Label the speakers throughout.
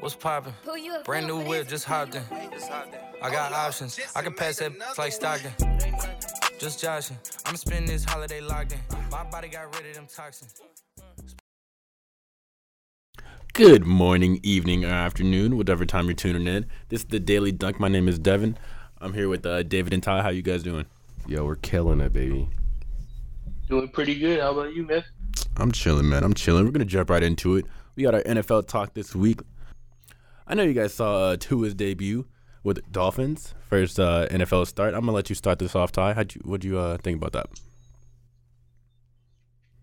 Speaker 1: What's poppin'? Brand new whip, just hopped in. I got options. I can pass that like Stockton. Just joshing. I'm spending this holiday locked in. My body got rid of them toxins.
Speaker 2: Good morning, evening, or afternoon, whatever time you're tuning in. This is the Daily Dunk. My name is Devin. I'm here with uh, David and Ty. How you guys doing?
Speaker 3: Yo, we're killing it, baby.
Speaker 4: Doing pretty good. How about you, man?
Speaker 2: I'm chilling, man. I'm chilling. We're gonna jump right into it. We got our NFL talk this week. I know you guys saw uh, Tua's debut with Dolphins, first uh, NFL start. I'm gonna let you start this off, Ty. How'd you, what'd you uh, think about that?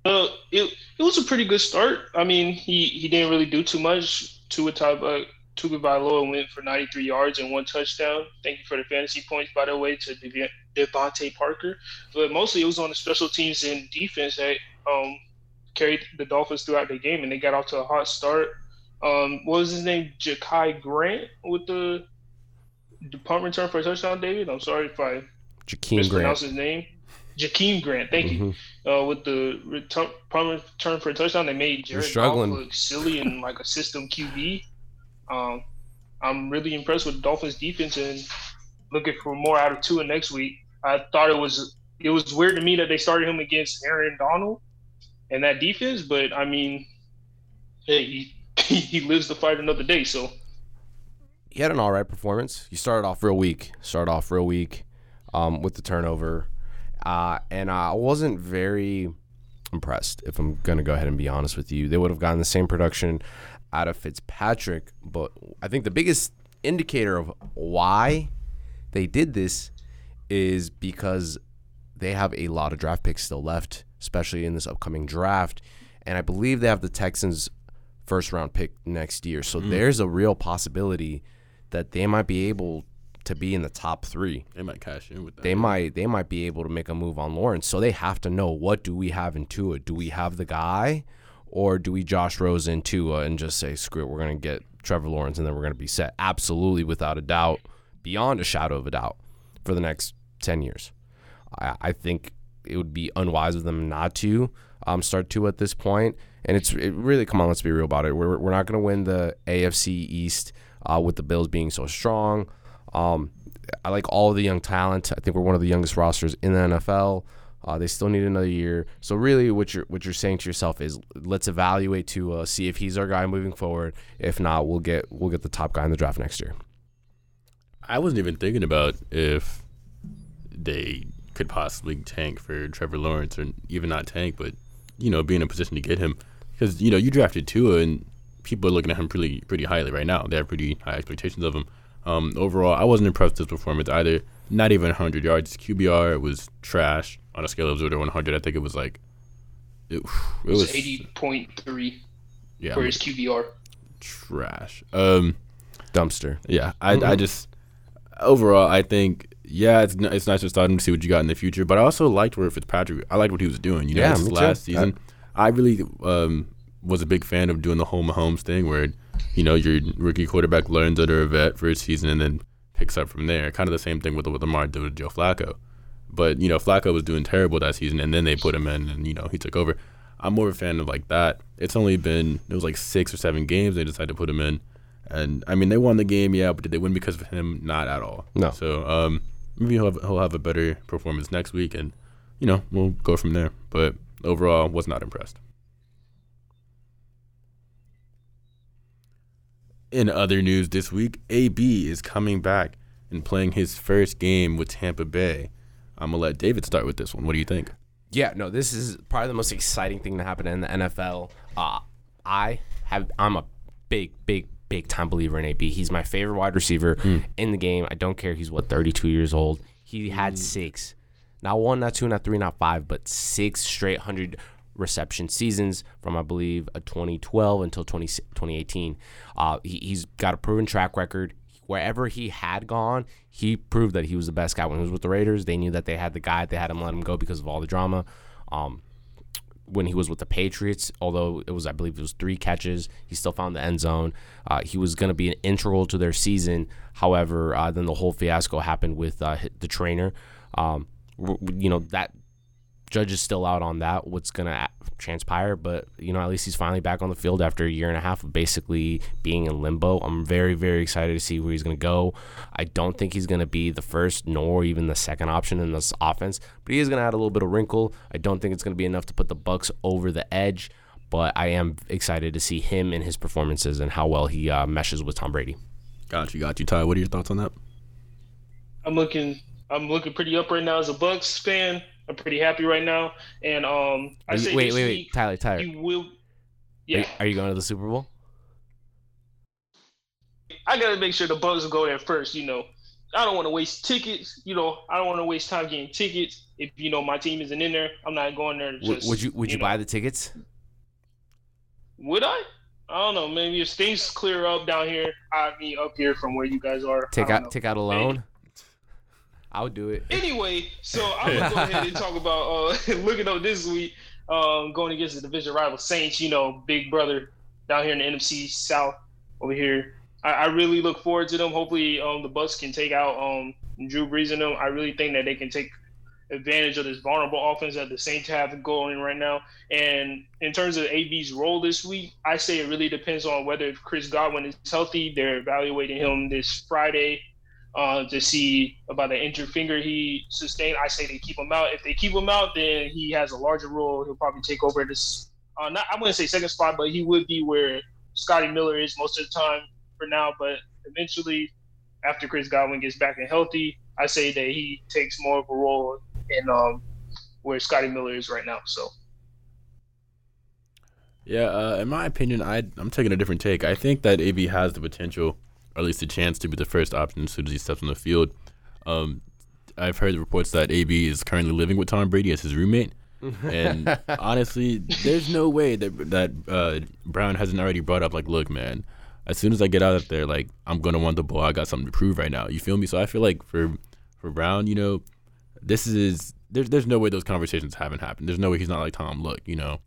Speaker 4: Uh, it it was a pretty good start. I mean, he he didn't really do too much. Tua Tagovailoa Tua Valoa went for 93 yards and one touchdown. Thank you for the fantasy points, by the way, to DeVante Parker. But mostly it was on the special teams and defense that um, carried the Dolphins throughout the game, and they got off to a hot start. Um, what was his name? Ja'Kai Grant with the department return for a touchdown, David. I'm sorry if I
Speaker 3: Jakeem
Speaker 4: mispronounced
Speaker 3: Grant.
Speaker 4: his name. Jakeem Grant, thank you. Uh, with the return, punt return for a touchdown, they made Jared Goff look silly and like a system QB. Um, I'm really impressed with the Dolphins defense and looking for more out of Tua next week. I thought it was it was weird to me that they started him against Aaron Donald and that defense, but I mean, hey, he he lives to fight another day. So
Speaker 3: He had an all right performance. He started off real weak. Started off real weak um, with the turnover, uh, and I wasn't very impressed. If I'm gonna go ahead and be honest with you, they would have gotten the same production out of Fitzpatrick. But I think the biggest indicator of why they did this is because they have a lot of draft picks still left, especially in this upcoming draft. And I believe they have the Texans' first round pick next year. So there's a real possibility that they might be able to be in the top three.
Speaker 2: They might cash in with that.
Speaker 3: They might they might be able to make a move on Lawrence. So they have to know what do we have in Tua? Do we have the guy? Or do we Josh Rosen Tua and just say, screw it, we're gonna get Trevor Lawrence and then we're gonna be set? Absolutely without a doubt, beyond a shadow of a doubt, for the next ten years. I, I think it would be unwise of them not to um, start Tua at this point. And it's it really come on, let's be real about it. We're, we're not going to win the AFC East uh, with the Bills being so strong. Um, I like all the young talent. I think we're one of the youngest rosters in the NFL. Uh, they still need another year. So really, what you're what you're saying to yourself is, let's evaluate to uh, see if he's our guy moving forward. If not, we'll get we'll get the top guy in the draft next year.
Speaker 2: I wasn't even thinking about if they could possibly tank for Trevor Lawrence, or even not tank, but you know, be in a position to get him because you know you drafted Tua, and people are looking at him pretty pretty highly right now. They have pretty high expectations of him. Um, overall, I wasn't impressed with his performance either. Not even 100 yards. His QBR was trash on a scale of zero to 100. I think it was like it, it
Speaker 4: it was
Speaker 2: was
Speaker 4: 80.3
Speaker 2: yeah
Speaker 4: for his QBR.
Speaker 2: trash. Um,
Speaker 3: Dumpster.
Speaker 2: yeah, I, I just overall I think yeah, it's n- it's nice to start him to see what you got in the future. But I also liked where Fitzpatrick. I liked what he was doing. You know,
Speaker 3: Yeah,
Speaker 2: this
Speaker 3: me too.
Speaker 2: last season, I really um, was a big fan of doing the home Mahomes thing, where you know your rookie quarterback learns under a vet for a season and then picks up from there. Kind of the same thing with what Lamar did with Joe Flacco. But you know, Flacco was doing terrible that season, and then they put him in, and you know he took over. I'm more of a fan of like that. It's only been it was like six or seven games they decided to put him in, and I mean they won the game, yeah, but did they win because of him? Not at all.
Speaker 3: No.
Speaker 2: So um, maybe he'll have, he'll have a better performance next week, and you know we'll go from there. But overall, was not impressed. In other news this week, AB is coming back and playing his first game with Tampa Bay. I'm gonna let David start with this one. What do you think?
Speaker 3: Yeah, no, this is probably the most exciting thing to happen in the NFL. Uh, I have, I'm a big, big, big time believer in AB. He's my favorite wide receiver in the game. I don't care. He's what 32 years old. He had six, not one, not two, not three, not five, but six straight hundred reception seasons from I believe a 2012 until 20, 2018. Uh, he, he's got a proven track record. Wherever he had gone, he proved that he was the best guy. When he was with the Raiders, they knew that they had the guy. They had him let him go because of all the drama. Um, when he was with the Patriots, although it was, I believe, it was three catches, he still found the end zone. Uh, he was going to be an integral to their season. However, uh, then the whole fiasco happened with uh, the trainer. Um, you know that judge is still out on that. What's gonna transpire? But you know, at least he's finally back on the field after a year and a half of basically being in limbo. I'm very, very excited to see where he's gonna go. I don't think he's gonna be the first nor even the second option in this offense, but he is gonna add a little bit of wrinkle. I don't think it's gonna be enough to put the bucks over the edge. But I am excited to see him and his performances and how well he uh, meshes with Tom Brady.
Speaker 2: Got you, got you, Ty. What are your thoughts on that?
Speaker 4: I'm looking I'm looking pretty up right now as a Bucks fan. I'm pretty happy right now. And um I
Speaker 3: you-
Speaker 4: say
Speaker 3: wait, wait, wait,
Speaker 4: week,
Speaker 3: Tyler, Tyler,
Speaker 4: you will
Speaker 3: are,
Speaker 4: Yeah.
Speaker 3: you, are you going to the Super Bowl?
Speaker 4: I gotta make sure the Bucks go there first. You know, I don't want to waste tickets. You know, I don't want to waste time getting tickets. If you know my team isn't in there, I'm not going there. Just,
Speaker 3: would you Would you,
Speaker 4: know.
Speaker 3: buy the tickets?
Speaker 4: Would I? I don't know. Maybe if things clear up down here, I'd be up here from where you guys are.
Speaker 3: Take out
Speaker 4: know.
Speaker 3: Take out a loan. I would do it.
Speaker 4: Anyway, so I'm gonna go ahead and talk about uh, looking up this week, um, going against the division rival Saints. You know, big brother down here in the NFC South over here. I, I really look forward to them. Hopefully, um, the Bucks can take out um, Drew Brees and them. I really think that they can take advantage of this vulnerable offense that the Saints have going right now. And in terms of AB's role this week, I say it really depends on whether Chris Godwin is healthy. They're evaluating him this Friday uh, to see about the injured finger he sustained. I say they keep him out. If they keep him out, then he has a larger role. He'll probably take over this. Uh, not I wouldn't say second spot, but he would be where Scotty Miller is most of the time for now. But eventually, after Chris Godwin gets back and healthy, I say that he takes more of a role in um, where Scotty Miller is right now. So
Speaker 2: Yeah, uh, in my opinion, I I'm taking a different take. I think that AB has the potential, or at least a chance, to be the first option as soon as he steps on the field. Um, I've heard reports that AB is currently living with Tom Brady as his roommate, and honestly, there's no way that that uh, Brown hasn't already brought up like, look, man, as soon as I get out of there, like I'm gonna want the ball. I got something to prove right now. You feel me? So I feel like for for Brown, you know, this is there's there's no way those conversations haven't happened. There's no way he's not like Tom. Look, you know,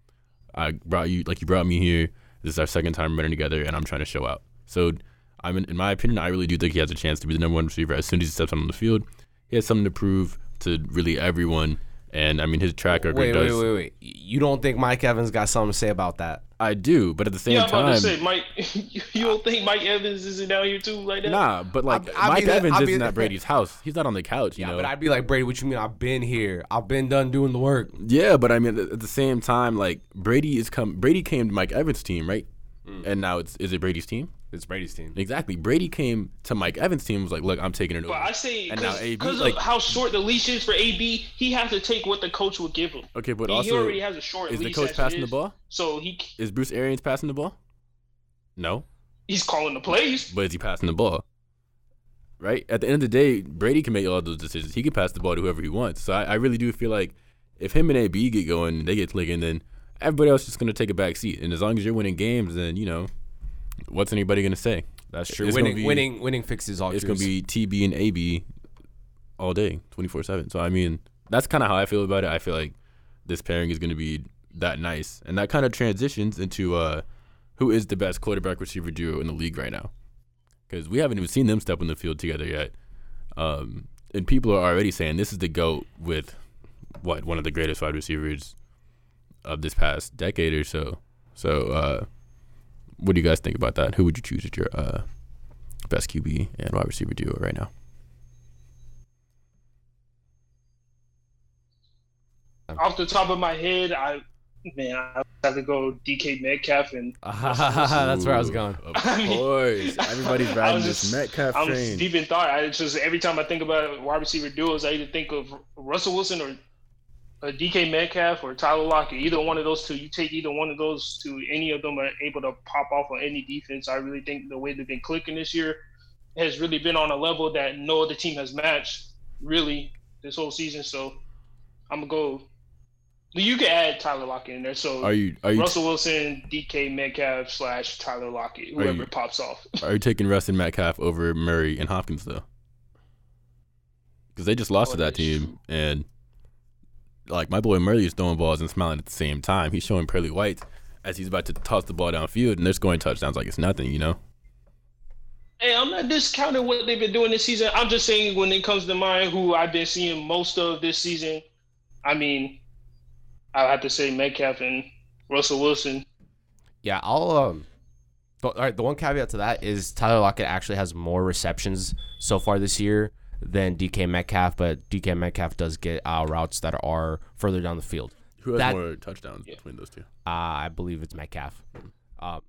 Speaker 2: I brought you like you brought me here. This is our second time running together, and I'm trying to show out. So, I'm in, in my opinion, I really do think he has a chance to be the number one receiver as soon as he steps on the field. He has something to prove to really everyone, and I mean his track record
Speaker 3: Wait, wait,
Speaker 2: does.
Speaker 3: wait, wait. You don't think Mike Evans got something to say about that?
Speaker 2: I do, but at the same
Speaker 4: yeah, I'm about to say, Mike, you don't think Mike Evans isn't down here too like that?
Speaker 2: nah. But like
Speaker 3: I'll- I'll
Speaker 2: Mike
Speaker 3: be
Speaker 2: Evans
Speaker 3: I'll be
Speaker 2: isn't
Speaker 3: the-
Speaker 2: at Brady's house. He's not on the couch. You
Speaker 3: Yeah,
Speaker 2: know.
Speaker 3: but I'd be like Brady. What you mean? I've been here. I've been done doing the work.
Speaker 2: Yeah, but I mean, at at the same time, like Brady is come. Brady came to Mike Evans' team, right? Mm. And now it's is it Brady's team?
Speaker 3: It's Brady's team.
Speaker 2: Exactly. Brady came to Mike Evans' team. and Was like, look, I'm taking it over.
Speaker 4: But I say because
Speaker 2: AB,
Speaker 4: of how short the leash is for AB, he has to take what the coach will give him.
Speaker 2: okay, but
Speaker 4: he, he
Speaker 2: also,
Speaker 4: already has a short
Speaker 2: is the coach
Speaker 4: as it
Speaker 2: passing the ball?
Speaker 4: So he
Speaker 2: Is Bruce Arians passing the ball? No,
Speaker 4: he's calling the plays.
Speaker 2: but is he passing the ball? Right. At the end of the day, Brady can make all those decisions. He can pass the ball to whoever he wants. So I, I really do feel like if him and AB get going, they get clicking, then everybody else is just gonna take a back seat. And as long as you're winning games, then you know, what's anybody gonna say?
Speaker 3: That's true.
Speaker 2: It's
Speaker 3: winning,
Speaker 2: be-
Speaker 3: winning, winning fixes all.
Speaker 2: it's gonna be TB and AB all day, twenty four seven. So I mean, that's kind of how I feel about it. I feel like this pairing is gonna be that nice, and that kind of transitions into uh, who is the best quarterback receiver duo in the league right now, because we haven't even seen them step on the field together yet. Um, and people are already saying this is the goat with what one of the greatest wide receivers of this past decade or so. So, uh, what do you guys think about that? Who would you choose as your uh, best QB and wide receiver duo right now?
Speaker 4: Off the top of my head, I man, I have to go DK Metcalf and
Speaker 3: That's where I was going.
Speaker 2: Of
Speaker 4: I mean,
Speaker 2: course, everybody's
Speaker 4: I
Speaker 2: riding
Speaker 4: was
Speaker 2: this
Speaker 4: just-
Speaker 2: Metcalf
Speaker 4: I'm
Speaker 2: train.
Speaker 4: deep in thought. I just every time I think about wide receiver duos, I either think of Russell Wilson or Uh, a DK Metcalf or Tyler Lockett. Either one of those two, you take either one of those two, any of them are able to pop off on any defense. I really think the way they've been clicking this year has really been on a level that no other team has matched really this whole season. So I'm gonna go. You can add Tyler Lockett in there. So
Speaker 2: Are you are you
Speaker 4: Russell Wilson, DK Metcalf slash Tyler Lockett, whoever
Speaker 2: you-
Speaker 4: pops off.
Speaker 2: are you taking Russ and Metcalf over Murray and Hopkins though? Because they just lost
Speaker 4: Oh,
Speaker 2: to that team, and like my boy Murray is throwing balls and smiling at the same time. He's showing pearly whites as he's about to toss the ball downfield, and they're scoring touchdowns like it's nothing. You know.
Speaker 4: Hey, I'm not discounting what they've been doing this season. I'm just saying when it comes to mine, who I've been seeing most of this season, I mean, I have to say Metcalf and Russell Wilson.
Speaker 3: Yeah, I'll um. But, all right, the one caveat to that is Tyler Lockett actually has more receptions so far this year than DK Metcalf, but DK Metcalf does get uh, routes that are further down the field.
Speaker 2: Who has
Speaker 3: That-
Speaker 2: more touchdowns between those two?
Speaker 3: Uh, I believe it's Metcalf. Uh,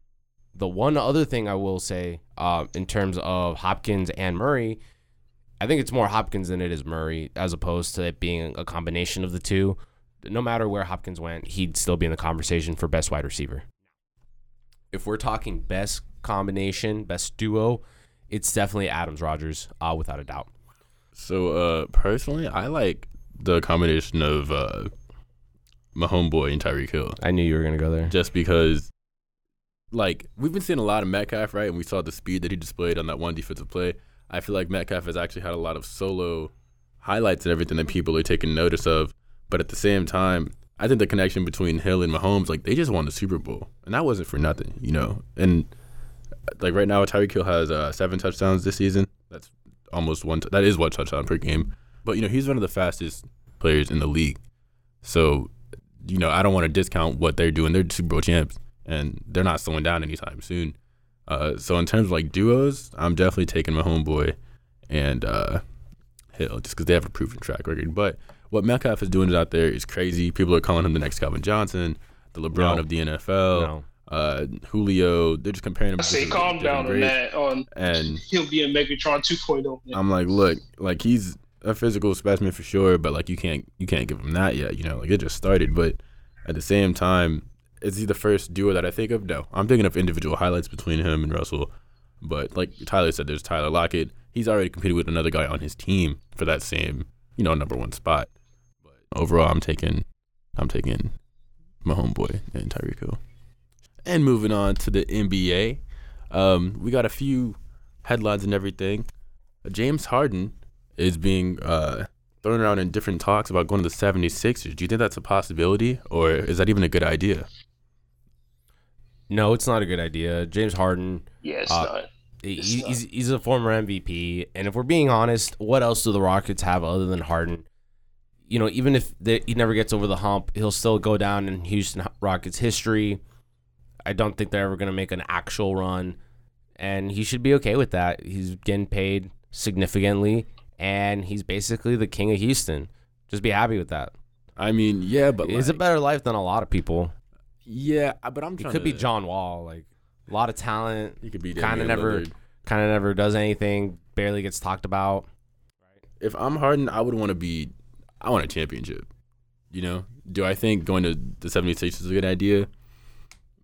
Speaker 3: the one other thing I will say, uh, in terms of Hopkins and Murray, I think it's more Hopkins than it is Murray, as opposed to it being a combination of the two. No matter where Hopkins went, he'd still be in the conversation for best wide receiver. If we're talking best combination, best duo, it's definitely Adams Rodgers, uh, without a doubt.
Speaker 2: So uh, personally, I like the combination of uh, my homeboy and Tyreek Hill,
Speaker 3: I knew you were gonna go there.
Speaker 2: just because, like, we've been seeing a lot of Metcalf, right? And we saw the speed that he displayed on that one defensive play. I feel like Metcalf has actually had a lot of solo highlights and everything that people are taking notice of. But at the same time, I think the connection between Hill and Mahomes, like, they just won the Super Bowl, and that wasn't for nothing, you know. And like right now, Tyreek Hill has uh, seven touchdowns this season. That's almost one. T- that is one touchdown per game. But you know, he's one of the fastest players in the league. So, you know, I don't want to discount what they're doing. They're Super Bowl champs, and they're not slowing down anytime soon. Uh, so in terms of like duos, I'm definitely taking my homeboy and uh, Hill just because they have a proven track record. But what Metcalf is doing out there is crazy. People are calling him the next Calvin Johnson, the LeBron
Speaker 3: No.
Speaker 2: of the NFL.
Speaker 3: No.
Speaker 2: Uh, Julio, they're just comparing him.
Speaker 4: I say calm down on that. On
Speaker 2: And
Speaker 4: he'll be a Megatron 2.0. man.
Speaker 2: I'm like, look, like he's a physical specimen for sure, but like you can't you can't give him that yet. You know, like it just started. But at the same time, is he the first duo that I think of? No, I'm thinking of individual highlights between him and Russell. But like Tyler said, there's Tyler Lockett. He's already competed with another guy on his team for that same you know number one spot. But overall, I'm taking I'm taking my homeboy and Tyreek Hill. And moving on to the NBA, um, we got a few headlines and everything. James Harden is being uh, thrown around in different talks about going to the 76ers. Do you think that's a possibility, or is that even a good idea?
Speaker 3: No, it's not a good idea. James Harden,
Speaker 4: yeah, it's
Speaker 3: Uh,
Speaker 4: not. It's
Speaker 3: he's,
Speaker 4: not.
Speaker 3: he's, he's a former MVP. And if we're being honest, what else do the Rockets have other than Harden? You know, even if they, he never gets over the hump, he'll still go down in Houston Rockets history. I don't think they're ever going to make an actual run. And he should be okay with that. He's getting paid significantly, and he's basically the king of Houston. Just be happy with that.
Speaker 2: I mean, yeah, but
Speaker 3: It's
Speaker 2: like,
Speaker 3: a better life than a lot of people.
Speaker 2: yeah, uh, but I'm
Speaker 3: He could be
Speaker 2: to-
Speaker 3: John Wall, like a lot of talent,
Speaker 2: He could be
Speaker 3: kind of never, kind of never does anything. Barely gets talked about.
Speaker 2: If I'm Harden, I would want to be. I want a championship. You know, do I think going to the 76ers is a good idea?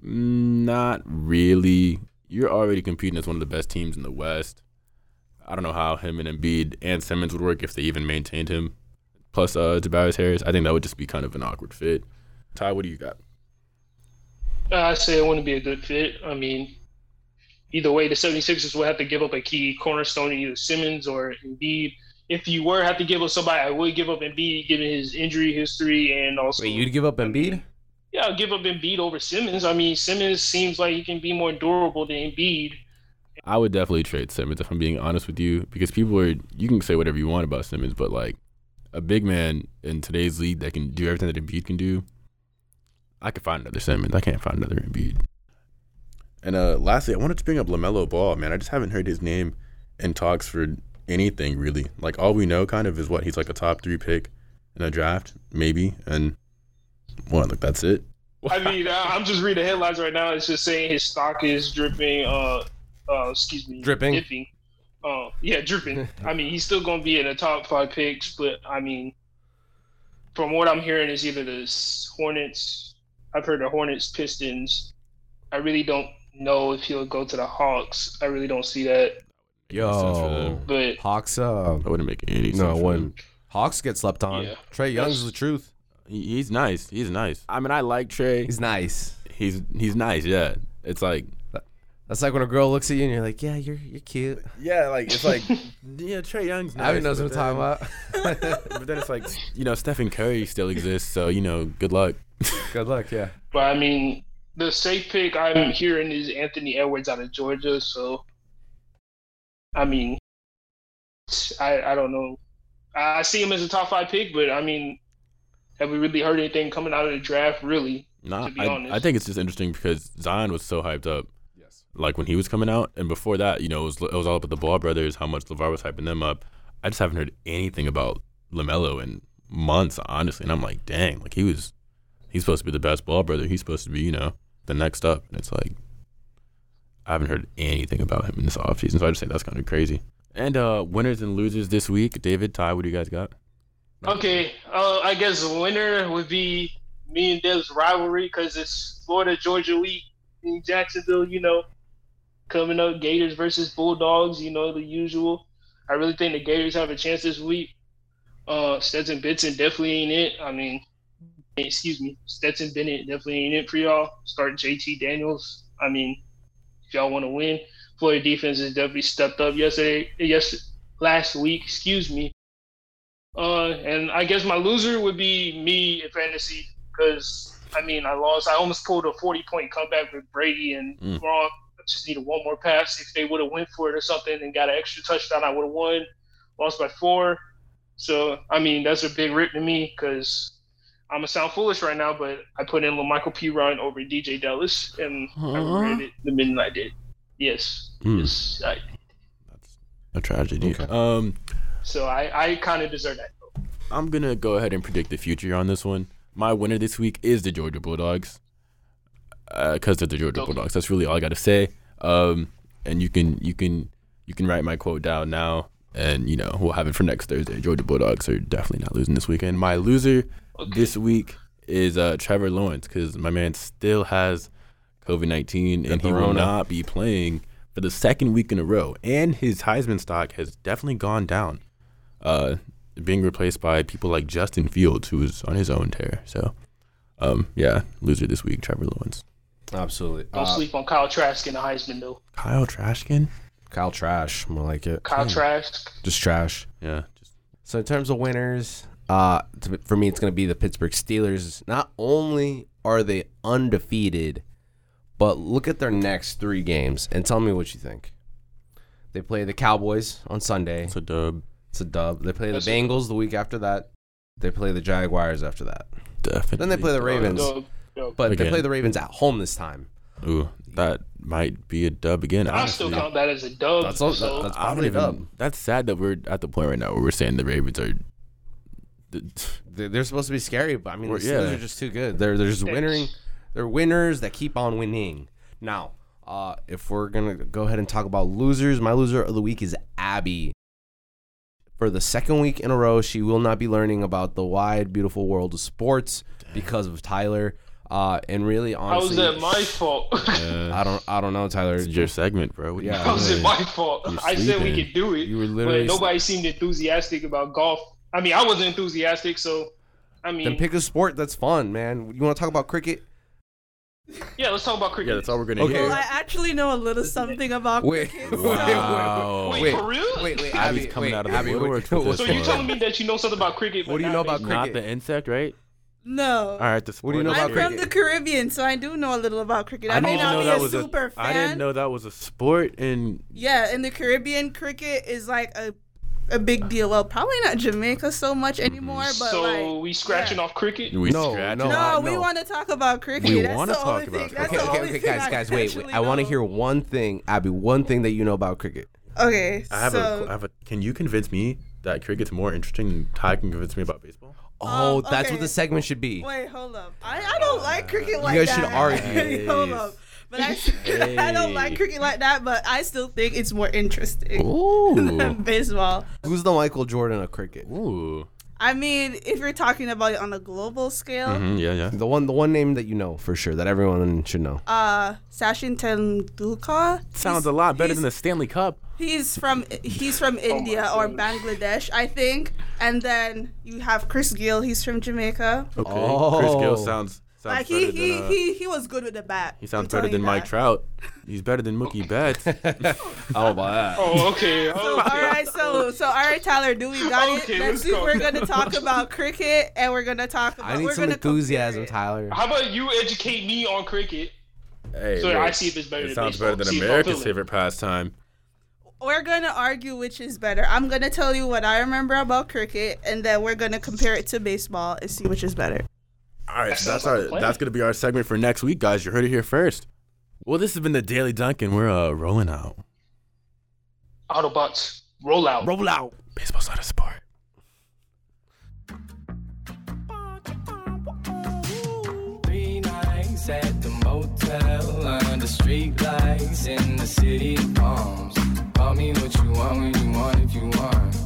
Speaker 2: Mm, Not really. You're already competing as one of the best teams in the West. I don't know how him and Embiid and Simmons would work if they even maintained him. Plus, uh, Tobias Harris. I think that would just be kind of an awkward fit. Ty, what do you got?
Speaker 4: I say it wouldn't be a good fit. I mean, either way, the 76ers would have to give up a key cornerstone, either Simmons or Embiid. If you were have to give up somebody, I would give up Embiid, given his injury history and also.
Speaker 3: Wait, you'd give up Embiid?
Speaker 4: Yeah, I'll give up Embiid over Simmons. I mean, Simmons seems like he can be more durable than Embiid.
Speaker 2: I would definitely trade Simmons if I'm being honest with you, because people are. You can say whatever you want about Simmons, but like a big man in today's league that can do everything that Embiid can do, I could find another Simmons. I can't find another Embiid. And uh, lastly, I wanted to bring up LaMelo Ball. Man, I just haven't heard his name in talks for anything really. Like all we know, kind of, is what he's like a top three pick in a draft, maybe, and what? Like that's it.
Speaker 4: I mean, I- I'm just reading headlines right now. It's just saying his stock is dripping. Uh, uh, excuse me,
Speaker 3: Dripping?
Speaker 4: Dipping. Uh, yeah, dripping. I mean, he's still going to be in the top five picks, but I mean, from what I'm hearing, is either the Hornets. I've heard the Hornets, Pistons. I really don't know if he'll go to the Hawks. I really don't see that.
Speaker 2: sense
Speaker 3: Yo.
Speaker 4: But
Speaker 3: Hawks. Uh,
Speaker 2: I wouldn't make any sense.
Speaker 3: no,
Speaker 2: for
Speaker 3: when
Speaker 2: them.
Speaker 3: Hawks get slept on,
Speaker 4: Yeah.
Speaker 3: Trae Young's
Speaker 4: Yes.
Speaker 3: the truth.
Speaker 2: He, he's nice. He's nice. I mean, I like Trae.
Speaker 3: He's nice.
Speaker 2: He's he's nice. Yeah. It's like
Speaker 3: That's like when a girl looks at you and you're like, yeah, you're you're cute.
Speaker 2: yeah, like it's like yeah, Trae Young's nice.
Speaker 3: Abby knows what
Speaker 2: but
Speaker 3: I'm talking about.
Speaker 2: but then it's like you know Stephen Curry still exists, so you know good luck.
Speaker 3: Good luck, yeah.
Speaker 4: but I mean, the safe pick I'm hearing is Anthony Edwards out of Georgia. So, I mean, I I don't know. I see him as a top five pick, but I mean, have we really heard anything coming out of the draft? Really?
Speaker 2: Nah,
Speaker 4: to be
Speaker 2: I,
Speaker 4: honest.
Speaker 2: I think it's just interesting because Zion was so hyped up,
Speaker 3: Yes.
Speaker 2: like when he was coming out, and before that, you know, it was it was all about the Ball brothers, how much LaVar was hyping them up. I just haven't heard anything about LaMelo in months, honestly, and I'm like, dang, like he was, he's supposed to be the best Ball brother. He's supposed to be, you know, the next up, and it's like, I haven't heard anything about him in this offseason, so I just think that's kind of crazy. And uh winners and losers this week, David, Ty, what do you guys got?
Speaker 4: Okay, uh, I guess the winner would be me and Dev's rivalry because it's Florida Georgia week in Jacksonville. You know, coming up, Gators versus Bulldogs. You know the usual. I really think the Gators have a chance this week. Uh, Stetson Benson definitely ain't it. I mean, excuse me, Stetson Bennett definitely ain't it for y'all. Start JT Daniels. I mean, if y'all want to win, Florida defense has definitely stepped up yesterday. Yes, last week. Excuse me. Uh, and I guess my loser would be me in fantasy because I mean I lost. I almost pulled a forty point comeback with Brady and
Speaker 2: Mm.
Speaker 4: Gronk. I just needed one more pass. If they would have went for it or something and got an extra touchdown, I would have won. Lost by four. So I mean that's a big rip to me because I'm gonna sound foolish right now, but I put in Michael P. Ryan over DJ Dallas, and I
Speaker 2: Huh?
Speaker 4: regret it the minute I did. Yes,
Speaker 2: Hmm.
Speaker 4: yes. I,
Speaker 2: That's a tragedy.
Speaker 3: Okay.
Speaker 2: Um,
Speaker 4: so I, I kind of deserve that.
Speaker 2: I'm gonna go ahead and predict the future on this one. My winner this week is the Georgia Bulldogs, because they're the Georgia
Speaker 4: Okay.
Speaker 2: Bulldogs. That's really all I got to say. Um, and you can you can you can write my quote down now, and you know we'll have it for next Thursday. Georgia Bulldogs are definitely not losing this weekend. My loser
Speaker 4: Okay.
Speaker 2: this week is uh, Trevor Lawrence, because my man still has COVID nineteen, and he will not be playing for the second week in a row. And his Heisman stock has definitely gone down uh, being replaced by people like Justin Fields, who is on his own tear. So, um, yeah, loser this week, Trevor Lawrence.
Speaker 3: Absolutely.
Speaker 4: Don't
Speaker 3: Uh,
Speaker 4: sleep on Kyle Trask in the Heisman though.
Speaker 2: Kyle Trashkin.
Speaker 3: Kyle Trash, more like it.
Speaker 4: Kyle Trask.
Speaker 3: Just trash.
Speaker 2: Yeah, just
Speaker 3: So in terms of winners, uh, to, for me, it's going to be the Pittsburgh Steelers. Not only are they undefeated, but look at their next three games and tell me what you think. They play the Cowboys on Sunday.
Speaker 2: it's a dub.
Speaker 3: It's a dub. They play the
Speaker 4: That's a-
Speaker 3: Bengals the week after that. They play the Jaguars after that.
Speaker 2: Definitely.
Speaker 3: Then they play the. Ravens.
Speaker 4: Dub, dub.
Speaker 3: But they
Speaker 2: Again.
Speaker 3: play the Ravens at home this time.
Speaker 2: Ooh, that might be a dub again.
Speaker 4: I
Speaker 2: Honestly.
Speaker 4: still count that as a dub.
Speaker 3: That's all-
Speaker 4: so
Speaker 3: that's
Speaker 2: I don't
Speaker 3: probably a
Speaker 2: even.
Speaker 3: dub.
Speaker 2: That's sad that we're at the point right now where we're saying the Ravens are.
Speaker 3: They're, they're supposed to be scary, but I mean, the Steelers
Speaker 2: yeah.
Speaker 3: are just too good. They're they're just
Speaker 4: Thanks.
Speaker 3: winning. They're winners that keep on winning. Now, uh, if we're gonna go ahead and talk about losers, my loser of the week is Abby. For the second week in a row, she will not be learning about the wide, beautiful world of sports because of Tyler. Uh, and really,
Speaker 4: how
Speaker 3: honestly,
Speaker 4: is that my fault?
Speaker 2: Uh,
Speaker 3: I don't, I don't know, Tyler.
Speaker 2: it's your segment, bro. What
Speaker 3: Yeah.
Speaker 4: how is it my fault? I said we could do it,
Speaker 3: You were
Speaker 4: but
Speaker 3: literally
Speaker 4: nobody seemed enthusiastic about golf. I mean, I wasn't enthusiastic, so I mean,
Speaker 3: then pick a sport that's fun, man. You want to talk about cricket?
Speaker 4: yeah, let's talk about cricket.
Speaker 2: Yeah, that's all we're gonna
Speaker 3: Okay.
Speaker 2: hear.
Speaker 5: Well, I actually know a little something about
Speaker 3: Wait,
Speaker 5: cricket.
Speaker 3: wait,
Speaker 5: so-
Speaker 2: Wow.
Speaker 4: Wait,
Speaker 3: Wait,
Speaker 4: for real?
Speaker 3: Wait, wait,
Speaker 2: Abby's
Speaker 3: Abby,
Speaker 2: coming
Speaker 3: wait,
Speaker 2: out of the
Speaker 3: Abby,
Speaker 2: woodwork
Speaker 3: wait,
Speaker 4: So
Speaker 2: this
Speaker 4: you
Speaker 2: one.
Speaker 4: telling me that you know something about cricket?
Speaker 3: What do you know about
Speaker 4: baseball?
Speaker 2: Not
Speaker 3: cricket?
Speaker 2: the insect, right?
Speaker 5: No.
Speaker 2: All right. The
Speaker 3: What do you know
Speaker 2: sport
Speaker 3: about
Speaker 5: I'm from
Speaker 3: cricket?
Speaker 5: the Caribbean, so I do know a little about cricket. I,
Speaker 2: I
Speaker 5: may
Speaker 2: didn't
Speaker 5: not
Speaker 2: know
Speaker 5: be
Speaker 2: that
Speaker 5: a
Speaker 2: was
Speaker 5: super
Speaker 2: a.
Speaker 5: fan.
Speaker 2: I didn't know that was a sport in
Speaker 5: Yeah, in the Caribbean, cricket is like a a big deal. Well, probably not Jamaica so much anymore, but
Speaker 4: So
Speaker 5: like.
Speaker 4: we scratching
Speaker 5: yeah.
Speaker 4: off cricket?
Speaker 2: we
Speaker 3: No,
Speaker 2: scratch
Speaker 3: no,
Speaker 2: it?
Speaker 5: No, we want to talk about cricket.
Speaker 2: We wanna talk about
Speaker 5: thing. That's
Speaker 3: Okay, okay, okay, guys,
Speaker 5: I
Speaker 3: guys, wait, wait. I want to hear one thing, Abby. One thing that you know about cricket.
Speaker 5: Okay,
Speaker 2: I have
Speaker 5: so
Speaker 2: a. I have a. Can you convince me that cricket's more interesting than Ty can convince me about baseball?
Speaker 3: Oh,
Speaker 5: Um,
Speaker 3: that's what the segment should be.
Speaker 5: wait, hold up. I, I don't like cricket like that.
Speaker 3: You guys
Speaker 5: that.
Speaker 3: should argue.
Speaker 5: hold up. But I, I don't like cricket like that. But I still think it's more interesting
Speaker 3: Ooh,
Speaker 5: than baseball.
Speaker 3: who's the Michael Jordan of cricket?
Speaker 2: Ooh.
Speaker 5: I mean, if you're talking about it on a global scale,
Speaker 2: Mhm, yeah, yeah.
Speaker 3: The one, the one name that you know for sure that everyone should know.
Speaker 5: uh, Sachin Tendulkar
Speaker 2: Sounds
Speaker 5: he's-
Speaker 2: a lot better than the Stanley Cup.
Speaker 5: He's from he's from
Speaker 4: my
Speaker 5: India or
Speaker 4: gosh.
Speaker 5: Bangladesh, I think. And then you have Chris Gayle. He's from Jamaica.
Speaker 2: Okay. Chris
Speaker 3: Oh.
Speaker 2: Gayle sounds sounds
Speaker 5: Like
Speaker 2: better
Speaker 5: he
Speaker 2: than.
Speaker 5: he,
Speaker 2: uh,
Speaker 5: he he was good with the bat.
Speaker 2: he sounds
Speaker 5: I'm
Speaker 2: better than Mike
Speaker 5: that.
Speaker 2: Trout. He's better than Mookie Betts.
Speaker 3: I about that.
Speaker 4: Oh, okay.
Speaker 5: So, all
Speaker 4: okay.
Speaker 5: right, so so all right, Tyler, do we got
Speaker 4: Okay,
Speaker 5: it?
Speaker 4: let's
Speaker 5: Next week
Speaker 4: go.
Speaker 5: we're gonna talk about cricket, and we're gonna talk about.
Speaker 3: I need
Speaker 5: we're
Speaker 3: some enthusiasm. Tyler.
Speaker 4: How about you educate me on cricket
Speaker 2: hey,
Speaker 4: so
Speaker 2: look,
Speaker 4: I see if it's better
Speaker 2: it
Speaker 4: than
Speaker 2: sounds
Speaker 4: baseball.
Speaker 2: better than
Speaker 4: See
Speaker 2: America's favorite pastime.
Speaker 5: we're gonna argue which is better. I'm gonna tell you what I remember about cricket, and then we're gonna compare it to baseball and see which is better.
Speaker 2: All right, so that's our that's gonna be our segment for next week, guys. You heard it here first. Well, this has been the Daily Duncan. We're uh, rolling out.
Speaker 4: Autobots, roll out.
Speaker 2: Roll out. Baseball's not a sport.
Speaker 1: Three nights at the motel under street lights in the city of palms. Call me what you want when you want if you want.